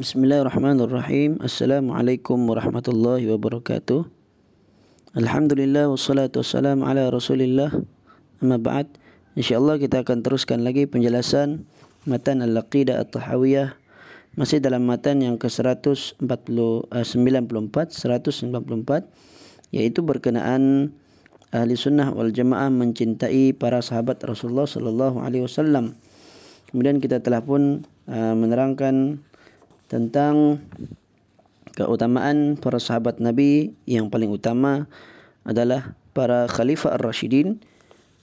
Bismillahirrahmanirrahim. Assalamualaikum warahmatullahi wabarakatuh. Alhamdulillah wassalatu wassalamu ala Rasulillah. Amma ba'd. Insyaallah kita akan teruskan lagi penjelasan matan Al-Aqidah At-Tahawiyah masih dalam matan yang ke-194 194 yaitu berkenaan ahli sunnah wal jamaah mencintai para sahabat Rasulullah sallallahu alaihi wasallam. Kemudian kita telah pun uh, menerangkan tentang keutamaan para sahabat Nabi. Yang paling utama adalah para khalifah ar-rasyidin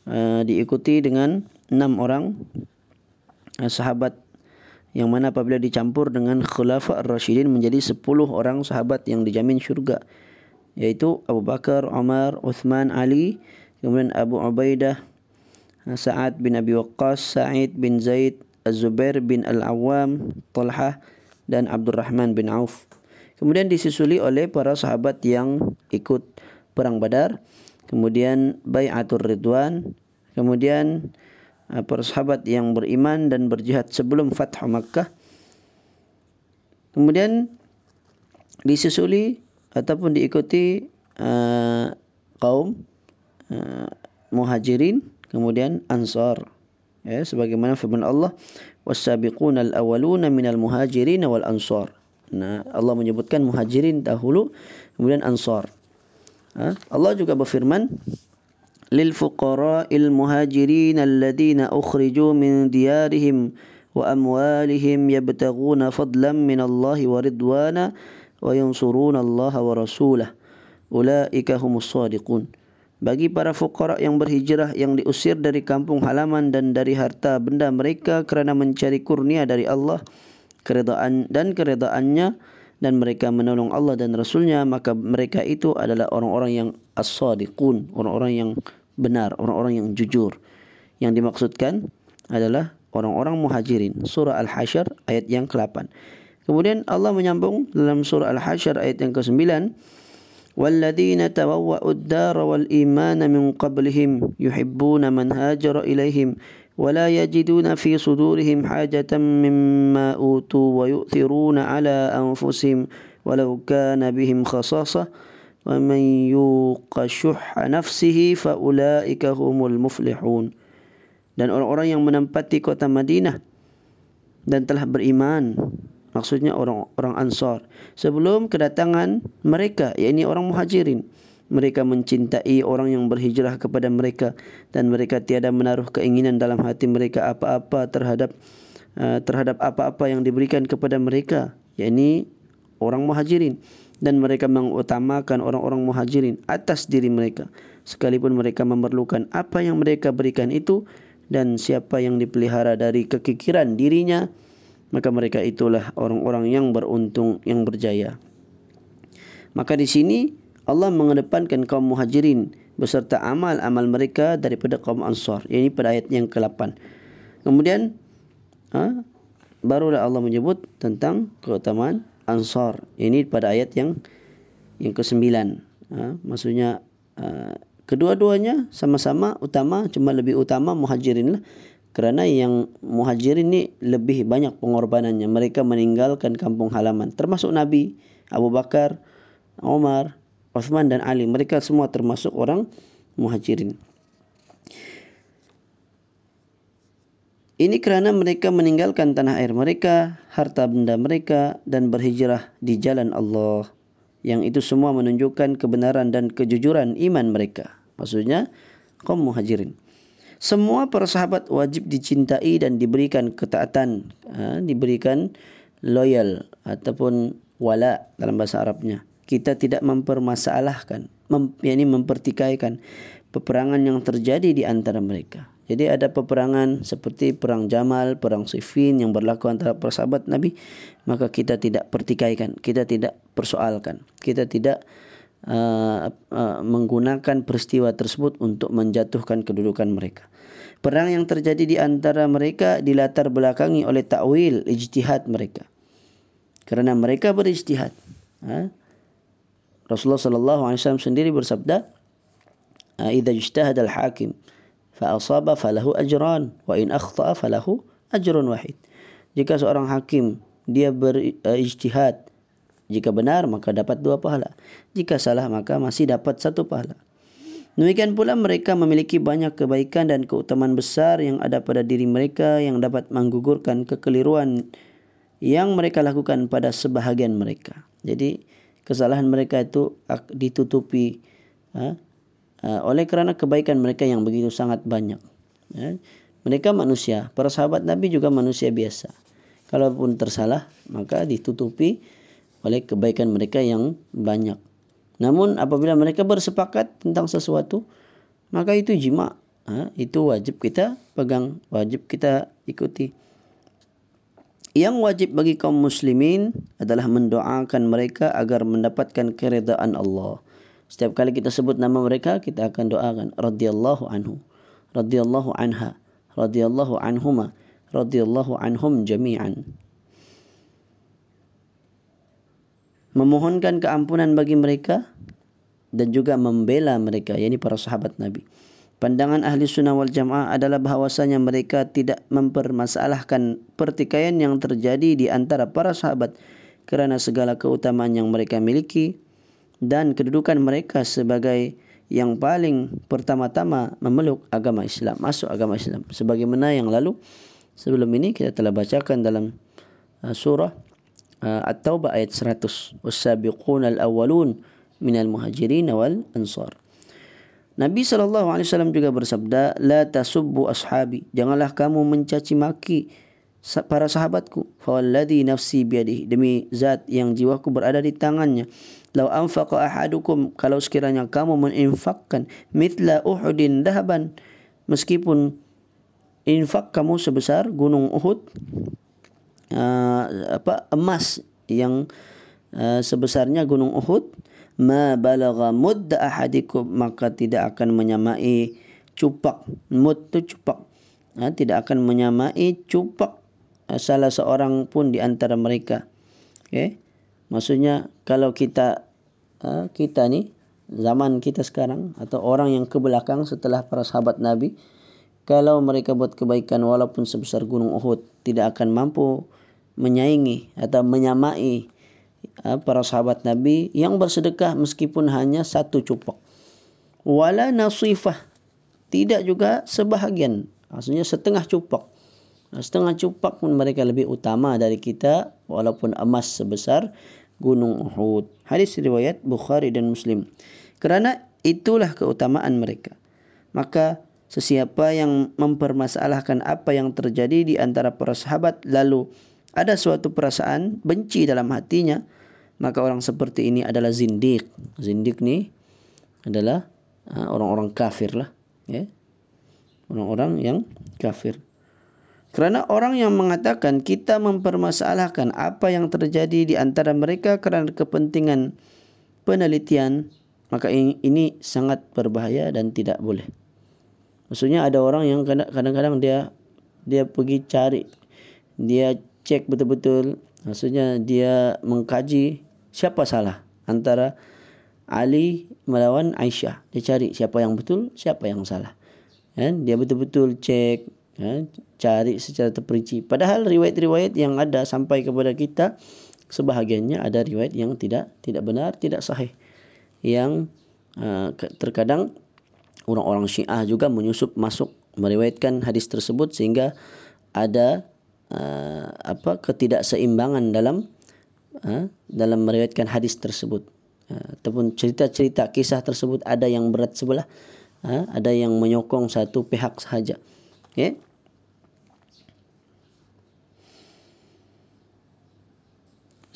uh, diikuti dengan enam orang uh, sahabat. Yang mana apabila dicampur dengan khulafa ar-rasyidin menjadi sepuluh orang sahabat yang dijamin syurga yaitu Abu Bakar, Umar, Uthman, Ali kemudian Abu Ubaidah Sa'ad bin Abi Waqqas, Sa'id bin Zaid, Az-Zubair bin Al-Awwam, Talha dan Abdul Rahman bin Auf. Kemudian disusuli oleh para sahabat yang ikut perang Badar, kemudian Bai'atul Ridwan, kemudian uh, para sahabat yang beriman dan berjihad sebelum Fathu Makkah. Kemudian disusuli ataupun diikuti uh, kaum uh, muhajirin kemudian ansar ya sebagaimana firman Allah والسابقون الأولون من المهاجرين والأنصار. Nah, الله menyebutkan مهاجرين dahulu من أنصار الله juga berfirman للفقراء المهاجرين الذين أخرجوا من ديارهم وأموالهم يبتغون فضلا من الله ورضوانا وينصرون الله ورسوله أولئك هم الصادقون bagi para fuqara yang berhijrah yang diusir dari kampung halaman dan dari harta benda mereka kerana mencari kurnia dari Allah keredaan dan keredaannya dan mereka menolong Allah dan Rasulnya maka mereka itu adalah orang-orang yang as-sadiqun orang-orang yang benar orang-orang yang jujur. Yang dimaksudkan adalah orang-orang muhajirin. Surah al-hasyr ayat yang ke-8 kemudian Allah menyambung dalam surah al-hasyr ayat yang ke-9 والذين تبوأوا الدار والإيمان من قبلهم يحبون من هاجر إليهم ولا يجدون في صدورهم حاجة مما أوتوا ويؤثرون على أنفسهم ولو كان بهم خصاصة. ومن يوق شح نفسه فأولئك هم المفلحون. Dan orang-orang yang menempati kota Madinah dan telah beriman. Maksudnya orang-orang Ansar. Sebelum kedatangan mereka yakni orang Muhajirin mereka mencintai orang yang berhijrah kepada mereka dan mereka tiada menaruh keinginan dalam hati mereka apa-apa terhadap uh, terhadap apa-apa yang diberikan kepada mereka yakni orang Muhajirin. Dan mereka mengutamakan orang-orang Muhajirin atas diri mereka sekalipun mereka memerlukan apa yang mereka berikan itu dan siapa yang dipelihara dari kekikiran dirinya maka mereka itulah orang-orang yang beruntung yang berjaya. Maka di sini Allah mengedepankan kaum muhajirin beserta amal-amal mereka daripada kaum ansar. Ini pada ayat yang ke-8 kemudian ha, barulah Allah menyebut tentang keutamaan ansar. Ini pada ayat yang yang ke-9 ha, maksudnya ha, kedua-duanya sama-sama utama cuma lebih utama muhajirin lah kerana yang muhajirin ni lebih banyak pengorbanannya. Mereka meninggalkan kampung halaman. Termasuk Nabi Abu Bakar Umar Uthman dan Ali. Mereka semua termasuk orang muhajirin. Ini kerana mereka meninggalkan tanah air mereka harta benda mereka dan berhijrah di jalan Allah. Yang itu semua menunjukkan kebenaran dan kejujuran iman mereka. Maksudnya kaum muhajirin semua para sahabat wajib dicintai dan diberikan ketaatan, ha, diberikan loyal ataupun wala dalam bahasa Arabnya. Kita tidak mempermasalahkan, mem, yakni mempertikaikan peperangan yang terjadi di antara mereka. Jadi ada peperangan seperti perang Jamal, perang Siffin yang berlaku antara para sahabat Nabi, maka kita tidak pertikaikan, kita tidak persoalkan, kita tidak uh, uh, menggunakan peristiwa tersebut untuk menjatuhkan kedudukan mereka. Perang yang terjadi di antara mereka dilatar belakangi oleh takwil ijtihad mereka. Kerana mereka berijtihad. Ha? Rasulullah sallallahu alaihi wasallam sendiri bersabda, "Idza ijtahada al-hakim fa asaba falahu ajran wa in akhta'a falahu ajrun wahid." Jika seorang hakim dia berijtihad. Jika benar maka dapat dua pahala. Jika salah maka masih dapat satu pahala. Demikian pula mereka memiliki banyak kebaikan dan keutamaan besar yang ada pada diri mereka yang dapat menggugurkan kekeliruan yang mereka lakukan pada sebahagian mereka. Jadi kesalahan mereka itu ditutupi ha, ha, oleh kerana kebaikan mereka yang begitu sangat banyak. Ya. Mereka manusia, para sahabat Nabi juga manusia biasa. Kalaupun tersalah, maka ditutupi oleh kebaikan mereka yang banyak. Namun apabila mereka bersepakat tentang sesuatu, maka itu jima. Ha, itu wajib kita pegang, wajib kita ikuti. Yang wajib bagi kaum muslimin adalah mendoakan mereka agar mendapatkan keredaan Allah. Setiap kali kita sebut nama mereka, kita akan doakan radhiyallahu anhu, radhiyallahu anha, radhiyallahu anhuma radhiyallahu anhum jami'an memohonkan keampunan bagi mereka dan juga membela mereka yakni para sahabat Nabi pandangan ahli sunnah wal jamaah adalah bahawasanya mereka tidak mempermasalahkan pertikaian yang terjadi di antara para sahabat kerana segala keutamaan yang mereka miliki dan kedudukan mereka sebagai yang paling pertama-tama memeluk agama Islam, masuk agama Islam. Sebagaimana yang lalu sebelum ini kita telah bacakan dalam uh, surah uh, At-Taubah ayat 100. Was-sabiqun al-awwalun minal muhajirin wal ansar. Nabi SAW juga bersabda, La tasubbu ashabi. Janganlah kamu mencaci maki para sahabatku. Fawalladhi nafsi biadih. Demi zat yang jiwaku berada di tangannya. Lau anfaqa ahadukum kalau sekiranya kamu menginfakkan mitla Uhudin dahaban meskipun infak kamu sebesar gunung Uhud uh, apa emas yang uh, sebesarnya gunung Uhud ma balagha mudd ahadikum maka tidak akan menyamai cupak. Mud tu cupak. Uh, tidak akan menyamai cupak uh, salah seorang pun di antara mereka. Okey? Maksudnya kalau kita ha, kita ni zaman kita sekarang atau orang yang ke belakang setelah para sahabat Nabi kalau mereka buat kebaikan walaupun sebesar gunung Uhud tidak akan mampu menyaingi atau menyamai ha, para sahabat Nabi yang bersedekah meskipun hanya satu cupak wala nasifah tidak juga sebahagian maksudnya setengah cupak setengah cupak pun mereka lebih utama dari kita walaupun emas sebesar gunung Uhud. Hadis riwayat Bukhari dan Muslim. Kerana itulah keutamaan mereka. Maka sesiapa yang mempermasalahkan apa yang terjadi di antara para sahabat lalu ada suatu perasaan benci dalam hatinya, maka orang seperti ini adalah zindik. Zindik ni adalah ha, orang-orang kafir lah. Ya. Orang-orang yang kafir. Kerana orang yang mengatakan kita mempermasalahkan apa yang terjadi di antara mereka kerana kepentingan penelitian, maka ini sangat berbahaya dan tidak boleh. Maksudnya ada orang yang kadang-kadang dia dia pergi cari, dia cek betul-betul, maksudnya dia mengkaji siapa salah antara Ali melawan Aisyah. Dia cari siapa yang betul, siapa yang salah. Dan dia betul-betul cek ya, cari secara terperinci. Padahal riwayat-riwayat yang ada sampai kepada kita sebahagiannya ada riwayat yang tidak tidak benar, tidak sahih. Yang uh, terkadang orang-orang Syiah juga menyusup masuk meriwayatkan hadis tersebut sehingga ada uh, apa ketidakseimbangan dalam uh, dalam meriwayatkan hadis tersebut. Uh, ataupun cerita-cerita kisah tersebut ada yang berat sebelah, uh, ada yang menyokong satu pihak sahaja. Okay?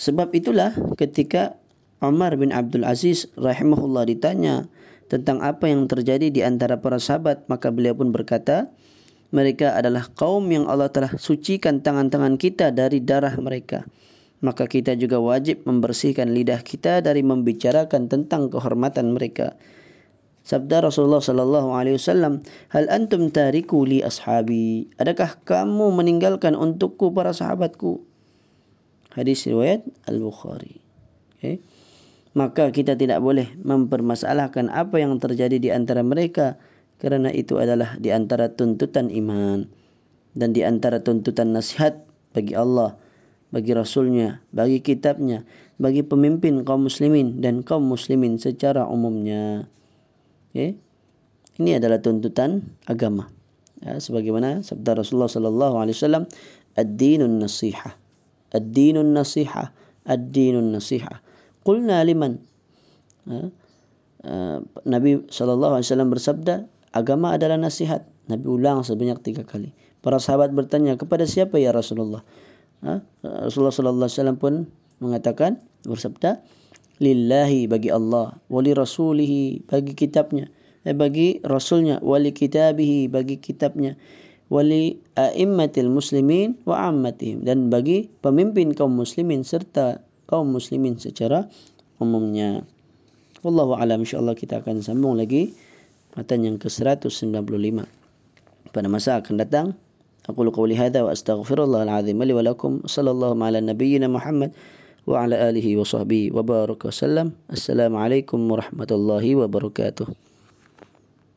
Sebab itulah ketika Umar bin Abdul Aziz rahimahullah ditanya tentang apa yang terjadi di antara para sahabat maka beliau pun berkata mereka adalah kaum yang Allah telah sucikan tangan-tangan kita dari darah mereka maka kita juga wajib membersihkan lidah kita dari membicarakan tentang kehormatan mereka sabda Rasulullah sallallahu alaihi wasallam hal antum tariku li ashabi adakah kamu meninggalkan untukku para sahabatku Hadis riwayat Al-Bukhari. Okay. Maka kita tidak boleh mempermasalahkan apa yang terjadi di antara mereka kerana itu adalah di antara tuntutan iman dan di antara tuntutan nasihat bagi Allah bagi rasulnya, bagi kitabnya, bagi pemimpin kaum muslimin dan kaum muslimin secara umumnya. Okay. Ini adalah tuntutan agama. Ya, sebagaimana sabda Rasulullah sallallahu alaihi wasallam, "Ad-dinun nasiha." Ad-dinun nasiha. Ad-dinun nasiha. Qulna liman? Uh, Nabi sallallahu alaihi wasallam bersabda, agama adalah nasihat. Nabi ulang sebanyak tiga kali. Para sahabat bertanya, kepada siapa ya Rasulullah? Ha? Rasulullah sallallahu alaihi wasallam pun mengatakan bersabda lillahi bagi Allah wali rasulihi bagi kitabnya eh, bagi rasulnya wali kitabihi bagi kitabnya wali a'immatil muslimin wa ammatihim dan bagi pemimpin kaum muslimin serta kaum muslimin secara umumnya wallahu alam insyaallah kita akan sambung lagi matan yang ke-195 pada masa akan datang aku lu qawli hadha wa astaghfirullah al-azim li wa lakum. Sallallahu ala nabiyyina muhammad wa ala alihi wa sahbihi wa baraka sallam. Assalamualaikum warahmatullahi wabarakatuh.